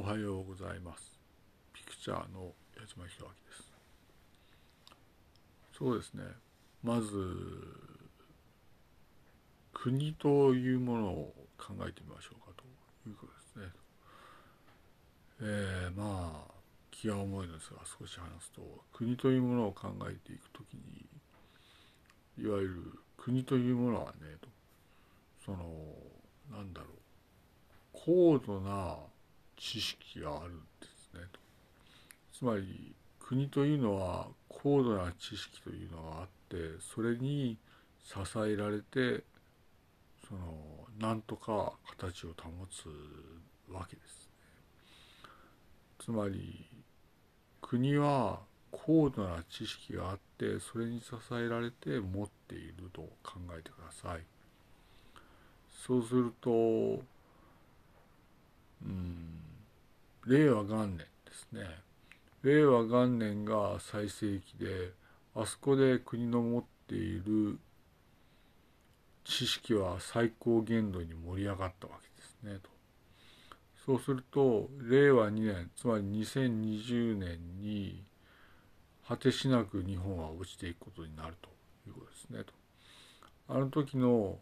おはようございます。ピクチャーの矢島弘明です。そうですね。まず、国というものを考えてみましょうかということですね。えー、まあ、気が重いのですが少し話すと、国というものを考えていくときに、いわゆる国というものはね、その、なんだろう、高度な知識があるんですねと。つまり国というのは高度な知識というのがあってそれに支えられてそのなんとか形を保つわけです、ね。つまり国は高度な知識があってそれに支えられて持っていると考えてください。そうするとうん令和元年ですね。令和元年が最盛期であそこで国の持っている知識は最高限度に盛り上がったわけですねと。そうすると令和2年つまり2020年に果てしなく日本は落ちていくことになるということですねと。あの時の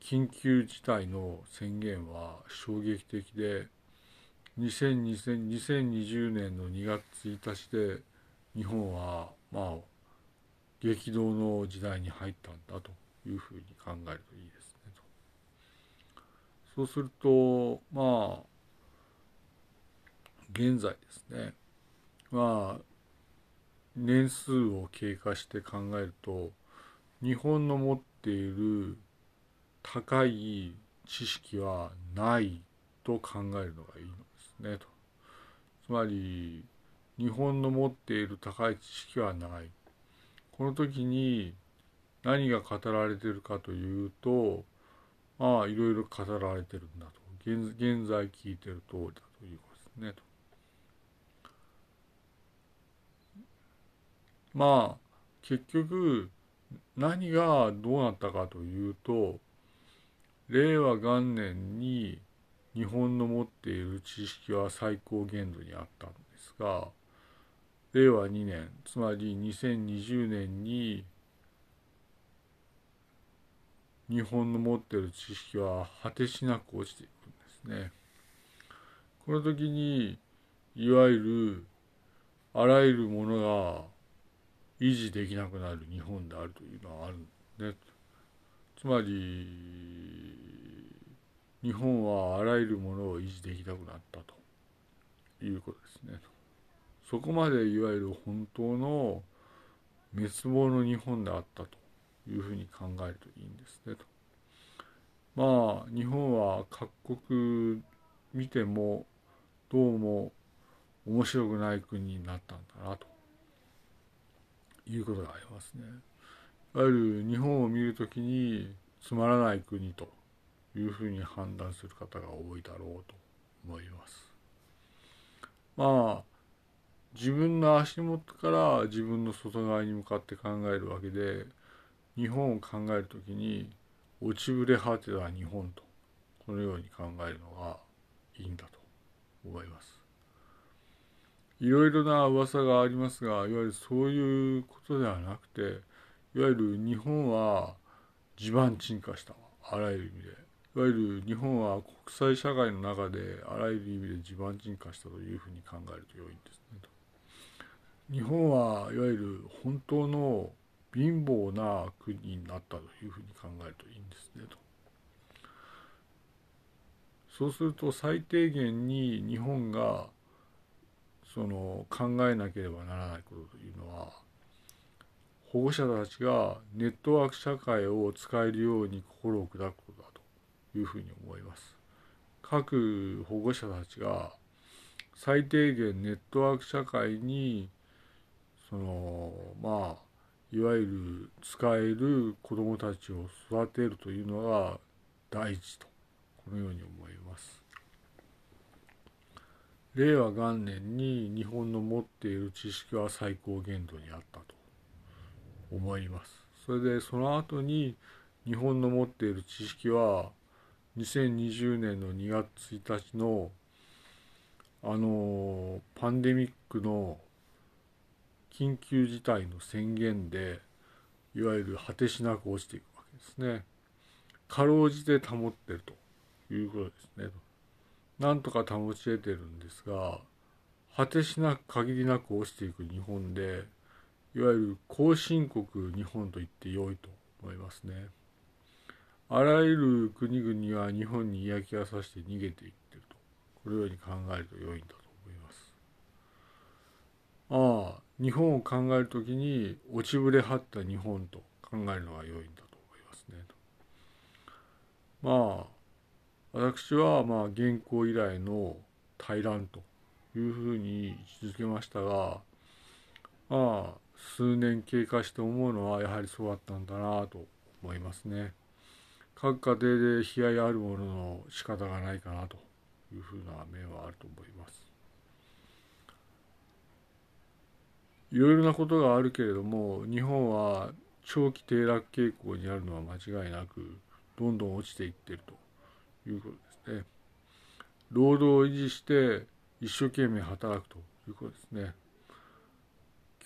緊急事態の宣言は衝撃的で2020年の2月1日で日本はまあ激動の時代に入ったんだというふうに考えるといいですねと。そうするとまあ現在ですねまあ年数を経過して考えると日本の持っている高い知識はないと考えるのがいいのねと。つまり日本の持っている高い知識はない。この時に何が語られてるかというとまあいろいろ語られてるんだと現現在聞いてる通りだということですねと。まあ結局何がどうなったかというと令和元年に日本の持っている知識は最高限度にあったんですが令和2年つまり2020年に日本の持っている知識は果てしなく落ちていくんですね。この時にいわゆるあらゆるものが維持できなくなる日本であるというのはあるんですね。つまり日本はあらゆるものを維持できなくなったということですね。そこまでいわゆる本当の滅亡の日本であったというふうに考えるといいんですねと。まあ日本は各国見てもどうも面白くない国になったんだなということがありますね。いわゆる日本を見るときにつまらない国というふうに判断する方が多いだろうと思います。まあ自分の足元から自分の外側に向かって考えるわけで日本を考えるときに落ちぶれ果てた日本とこのように考えるのがいいんだと思います。いろいろな噂がありますがいわゆるそういうことではなくていわゆる日本は地盤沈下したあらゆる意味でいわゆる日本は国際社会の中であらゆる意味で地盤沈下したというふうに考えると良いんですねと。日本はいわゆる本当の貧乏な国になったというふうに考えるといいんですねと。そうすると最低限に日本がその考えなければならないことというのは保護者たちがネットワーク社会を使えるように心を砕くこというふうに思います。各保護者たちが最低限ネットワーク社会にそのまあいわゆる使える子どもたちを育てるというのが第一とこのように思います。令和元年に日本の持っている知識は最高限度にあったと思います。それでその後に日本の持っている知識は2020年の2月1日のあのパンデミックの緊急事態の宣言でいわゆる果てしなく落ちていくわけですね。かろうじて保ってるということですね。なんとか保ち得てるんですが果てしなく限りなく落ちていく日本でいわゆる後進国日本と言って良いと思いますね。あらゆる国々は日本に嫌気がさして逃げていってるとこのように考えると良いんだと思います。ああ日本を考える時に落ちぶれはった日本と考えるのが良いんだと思いますね。まあ私はまあ現行以来の大乱というふうに位置づけましたがまあ数年経過して思うのはやはりそうだったんだなと思いますね。各家庭で悲哀あるものの仕方がないかなというふうな面はあると思います。いろいろなことがあるけれども日本は長期低落傾向にあるのは間違いなくどんどん落ちていっているということですね。労働を維持して一生懸命働くということですね。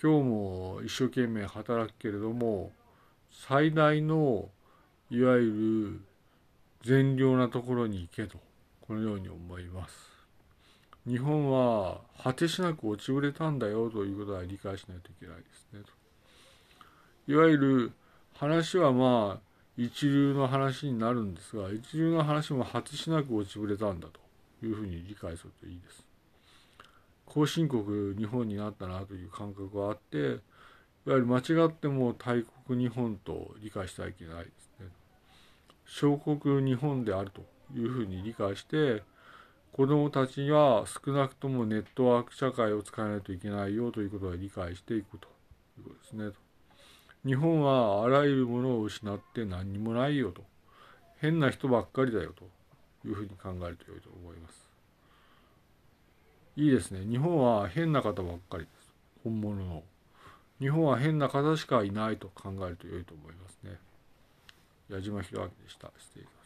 今日も一生懸命働くけれども最大のいわゆる善良なところに行けとこのように思います。日本は果てしなく落ちぶれたんだよということは理解しないといけないですねと。いわゆる話はまあ一流の話になるんですが一流の話も果てしなく落ちぶれたんだというふうに理解するといいです。後進国日本になったなという感覚があっていわゆる間違っても大国日本と理解してはいけないです。小国日本であるというふうに理解して子どもたちには少なくともネットワーク社会を使わないといけないよということは理解していくということですね。日本はあらゆるものを失って何にもないよと変な人ばっかりだよというふうに考えると良いと思います。いいですね。日本は変な方ばっかりです。本物の。日本は変な方しかいないと考えると良いと思いますね。矢島弘明でした。失礼。